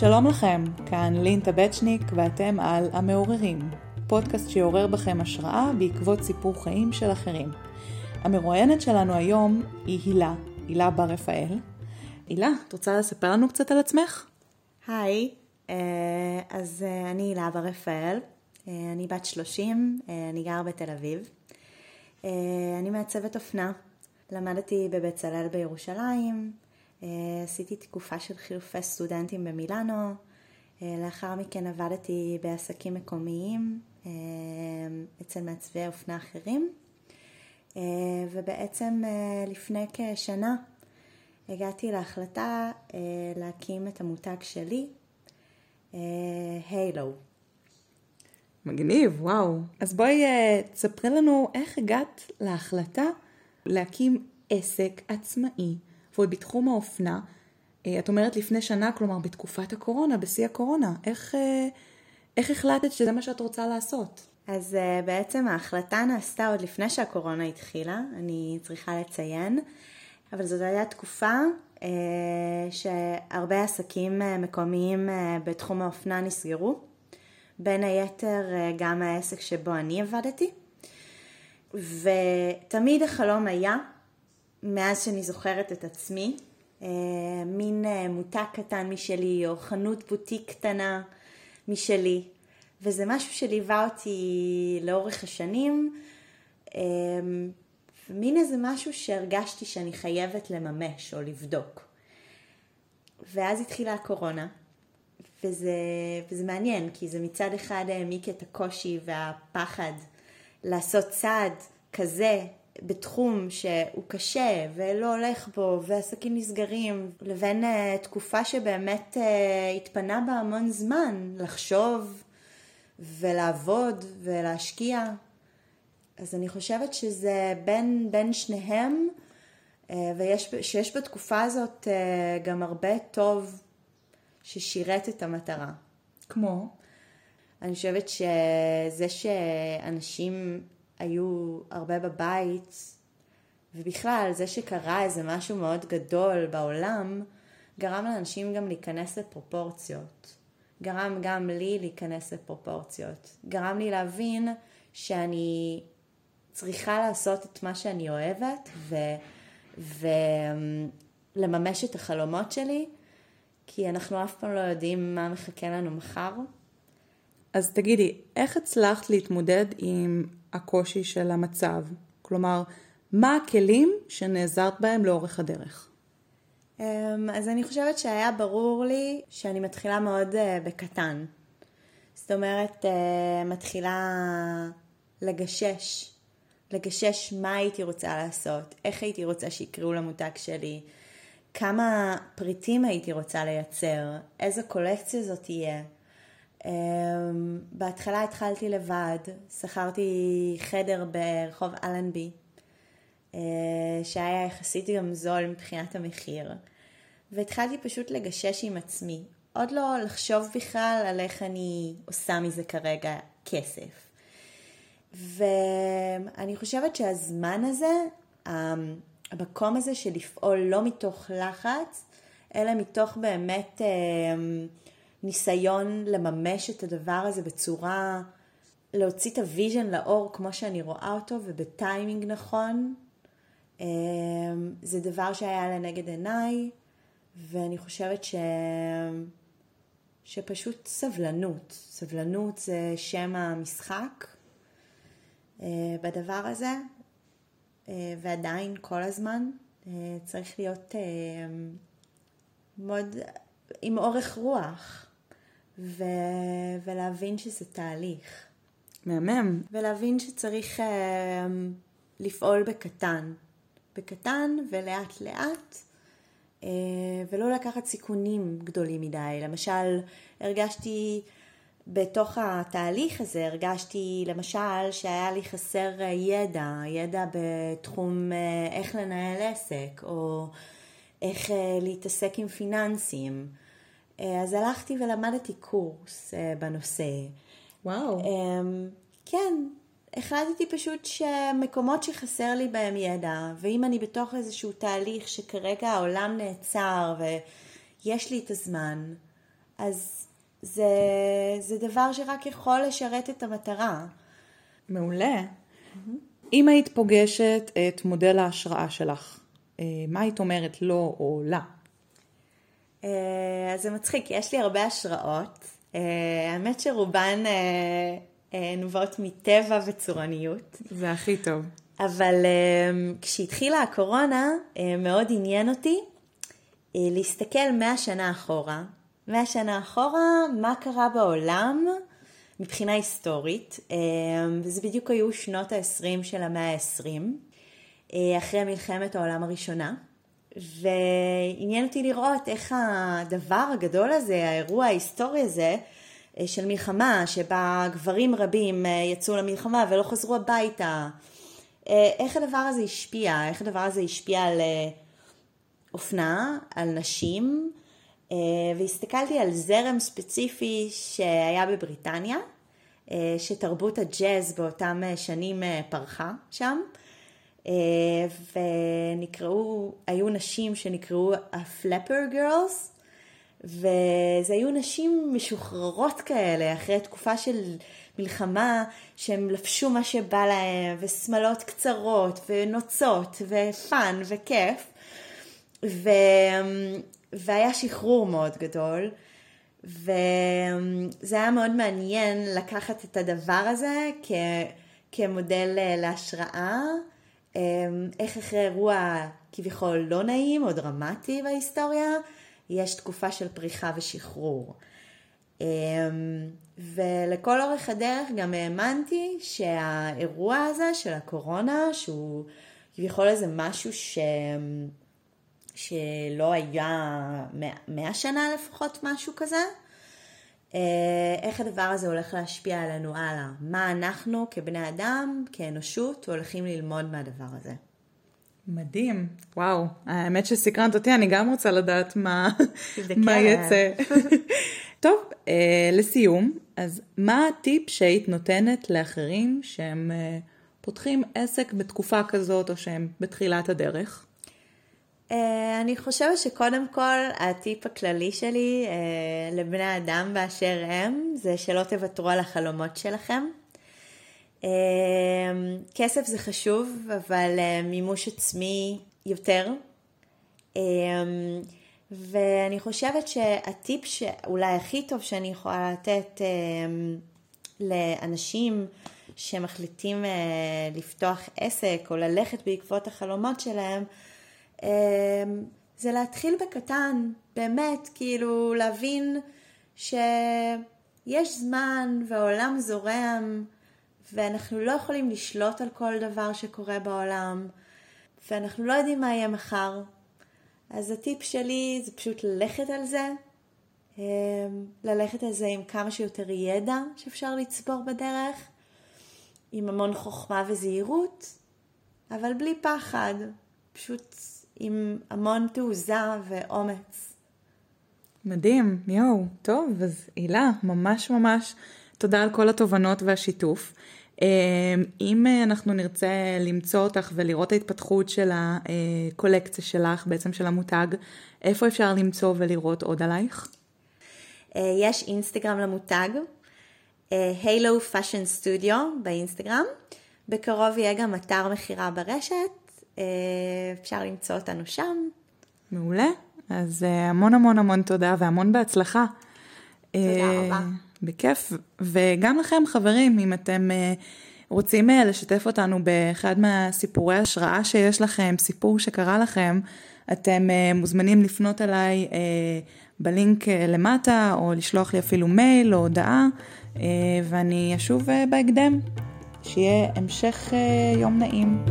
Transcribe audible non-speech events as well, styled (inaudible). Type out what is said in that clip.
שלום לכם, כאן לין טבצ'ניק ואתם על המעוררים, פודקאסט שיעורר בכם השראה בעקבות סיפור חיים של אחרים. המרואיינת שלנו היום היא הילה, הילה בר רפאל. הילה, את רוצה לספר לנו קצת על עצמך? היי, אה, אז אה, אני הילה בר רפאל, אה, אני בת 30, אני גר בתל אביב. אני מעצבת אופנה, למדתי בבצלאל בירושלים, עשיתי תקופה של חילופי סטודנטים במילאנו, לאחר מכן עבדתי בעסקים מקומיים אצל מעצבי אופנה אחרים, ובעצם לפני כשנה הגעתי להחלטה להקים את המותג שלי, הילו. מגניב, וואו. אז בואי תספרי לנו איך הגעת להחלטה להקים עסק עצמאי, ועוד בתחום האופנה. את אומרת לפני שנה, כלומר בתקופת הקורונה, בשיא הקורונה. איך, איך החלטת שזה מה שאת רוצה לעשות? אז בעצם ההחלטה נעשתה עוד לפני שהקורונה התחילה, אני צריכה לציין, אבל זאת הייתה תקופה שהרבה עסקים מקומיים בתחום האופנה נסגרו. בין היתר גם העסק שבו אני עבדתי. ותמיד החלום היה, מאז שאני זוכרת את עצמי, מין מותג קטן משלי או חנות בוטיק קטנה משלי. וזה משהו שליווה אותי לאורך השנים, מין איזה משהו שהרגשתי שאני חייבת לממש או לבדוק. ואז התחילה הקורונה, וזה, וזה מעניין, כי זה מצד אחד העמיק את הקושי והפחד לעשות צעד כזה בתחום שהוא קשה ולא הולך בו ועסקים נסגרים, לבין uh, תקופה שבאמת uh, התפנה בה המון זמן לחשוב ולעבוד ולהשקיע. אז אני חושבת שזה בין, בין שניהם, uh, ושיש בתקופה הזאת גם הרבה טוב ששירת את המטרה. כמו? אני חושבת שזה שאנשים היו הרבה בבית, ובכלל זה שקרה איזה משהו מאוד גדול בעולם, גרם לאנשים גם להיכנס לפרופורציות. גרם גם לי להיכנס לפרופורציות. גרם לי להבין שאני צריכה לעשות את מה שאני אוהבת ולממש את החלומות שלי, כי אנחנו אף פעם לא יודעים מה מחכה לנו מחר. אז תגידי, איך הצלחת להתמודד עם הקושי של המצב? כלומר, מה הכלים שנעזרת בהם לאורך הדרך? אמ, אז אני חושבת שהיה ברור לי שאני מתחילה מאוד אה, בקטן. זאת אומרת, אה, מתחילה לגשש, לגשש מה הייתי רוצה לעשות, איך הייתי רוצה שיקראו למותג שלי, כמה פריטים הייתי רוצה לייצר, איזה קולקציה זאת תהיה. Um, בהתחלה התחלתי לבד, שכרתי חדר ברחוב אלנבי, uh, שהיה יחסית גם זול מבחינת המחיר, והתחלתי פשוט לגשש עם עצמי, עוד לא לחשוב בכלל על איך אני עושה מזה כרגע כסף. ואני חושבת שהזמן הזה, המקום הזה של לפעול לא מתוך לחץ, אלא מתוך באמת uh, ניסיון לממש את הדבר הזה בצורה, להוציא את ה vision לאור כמו שאני רואה אותו ובטיימינג נכון. אמ, זה דבר שהיה לנגד עיניי, ואני חושבת ש... שפשוט סבלנות. סבלנות זה שם המשחק אה, בדבר הזה, אה, ועדיין כל הזמן אה, צריך להיות מאוד עם אורך רוח. ו... ולהבין שזה תהליך. מהמם. ולהבין שצריך uh, לפעול בקטן. בקטן ולאט לאט, uh, ולא לקחת סיכונים גדולים מדי. למשל, הרגשתי בתוך התהליך הזה, הרגשתי למשל שהיה לי חסר אה, ידע, ידע בתחום uh, איך לנהל עסק, או איך uh, להתעסק עם פיננסים. אה, אז הלכתי ולמדתי קורס אה, בנושא. וואו. אמ, כן, החלטתי פשוט שמקומות שחסר לי בהם ידע, ואם אני בתוך איזשהו תהליך שכרגע העולם נעצר ויש לי את הזמן, אז זה, זה דבר שרק יכול לשרת את המטרה. מעולה. אם היית פוגשת את מודל ההשראה שלך, אה, מה היית אומרת לו או לה? אה, אז זה מצחיק, יש לי הרבה השראות. אה, האמת שרובן נובעות מטבע וצורניות. זה הכי טוב. אבל כשהתחילה הקורונה, מאוד עניין אותי להסתכל מאה שנה אחורה. מאה שנה אחורה, מה קרה בעולם מבחינה היסטורית. וזה בדיוק היו שנות ה-20 של המאה ה-20, אחרי מלחמת העולם הראשונה. ועניין אותי לראות איך הדבר הגדול הזה, האירוע ההיסטורי הזה, אה, של מלחמה, שבה גברים רבים אה, יצאו למלחמה ולא חזרו הביתה, אה, איך הדבר הזה השפיע, איך הדבר הזה השפיע על אופנה, על נשים, והסתכלתי על זרם ספציפי שהיה בבריטניה, שתרבות הג'אז באותם שנים פרחה שם. אה, ונקראו, היו נשים שנקראו הפלפר גרלס, וזה היו נשים משוחררות כאלה, אחרי תקופה של מלחמה, שהם לבשו מה שבא להם, ושמלות קצרות, ונוצות, ופאן, וכיף. ו... והיה שחרור מאוד גדול, וזה היה מאוד מעניין לקחת את הדבר הזה כ... כמודל אה, להשראה. אמ, איך אחרי אירוע כביכול לא נעים או דרמטי בהיסטוריה, יש תקופה של פריחה ושחרור. אמ, ולכל אורך הדרך גם האמנתי שהאירוע הזה של הקורונה, שהוא כביכול איזה משהו ש... שלא היה מאה שנה לפחות, משהו כזה, איך הדבר הזה הולך להשפיע עלינו הלאה, מה אנחנו כבני אדם, כאנושות, הולכים ללמוד מהדבר הזה. מדהים, וואו, האמת שסקרנת אותי, אני גם רוצה לדעת מה, מה יצא. (laughs) טוב, אה, לסיום, אז מה הטיפ שהיית נותנת לאחרים שהם אה, פותחים עסק בתקופה כזאת או שהם בתחילת הדרך? אה, אני חושבת שקודם כל הטיפ הכללי שלי אה, לבני אדם באשר הם זה שלא תוותרו על החלומות שלכם. אה, כסף זה חשוב, אבל מימוש עצמי יותר. ואני חושבת שהטיפ שאולי הכי טוב שאני יכולה לתת לאנשים שמחליטים לפתוח עסק או ללכת בעקבות החלומות שלהם, זה להתחיל בקטן, באמת, כאילו להבין שיש זמן והעולם זורם ואנחנו לא יכולים לשלוט על כל דבר שקורה בעולם ואנחנו לא יודעים מה יהיה מחר. אז הטיפ שלי זה פשוט ללכת על זה, אמ, ללכת על זה עם כמה שיותר ידע שאפשר לצבור בדרך, עם המון חוכמה וזהירות, אבל בלי פחד, פשוט עם המון תעוזה ואומץ. מדהים, יואו, טוב, אז הילה, ממש ממש תודה על כל התובנות והשיתוף. אמ, אם אנחנו נרצה למצוא אותך ולראות ההתפתחות של הקולקציה שלך, בעצם של המותג, איפה אפשר למצוא ולראות עוד עלייך? אה, יש אינסטגרם למותג, Hilo Fashion Studio באינסטגרם. בקרוב יהיה גם אתר מכירה ברשת, אה, אפשר למצוא אותנו שם. מעולה. אז אה, המון המון המון תודה והמון בהצלחה. תודה אה, רבה. בכיף. וגם לכם חברים, אם אתם רוצים לשתף אותנו באחד מהסיפורי השראה שיש לכם, סיפור שקרה לכם, אתם מוזמנים לפנות אליי בלינק למטה, או לשלוח לי אפילו מייל או הודעה, ואני אשוב בהקדם. שיהיה המשך יום נעים.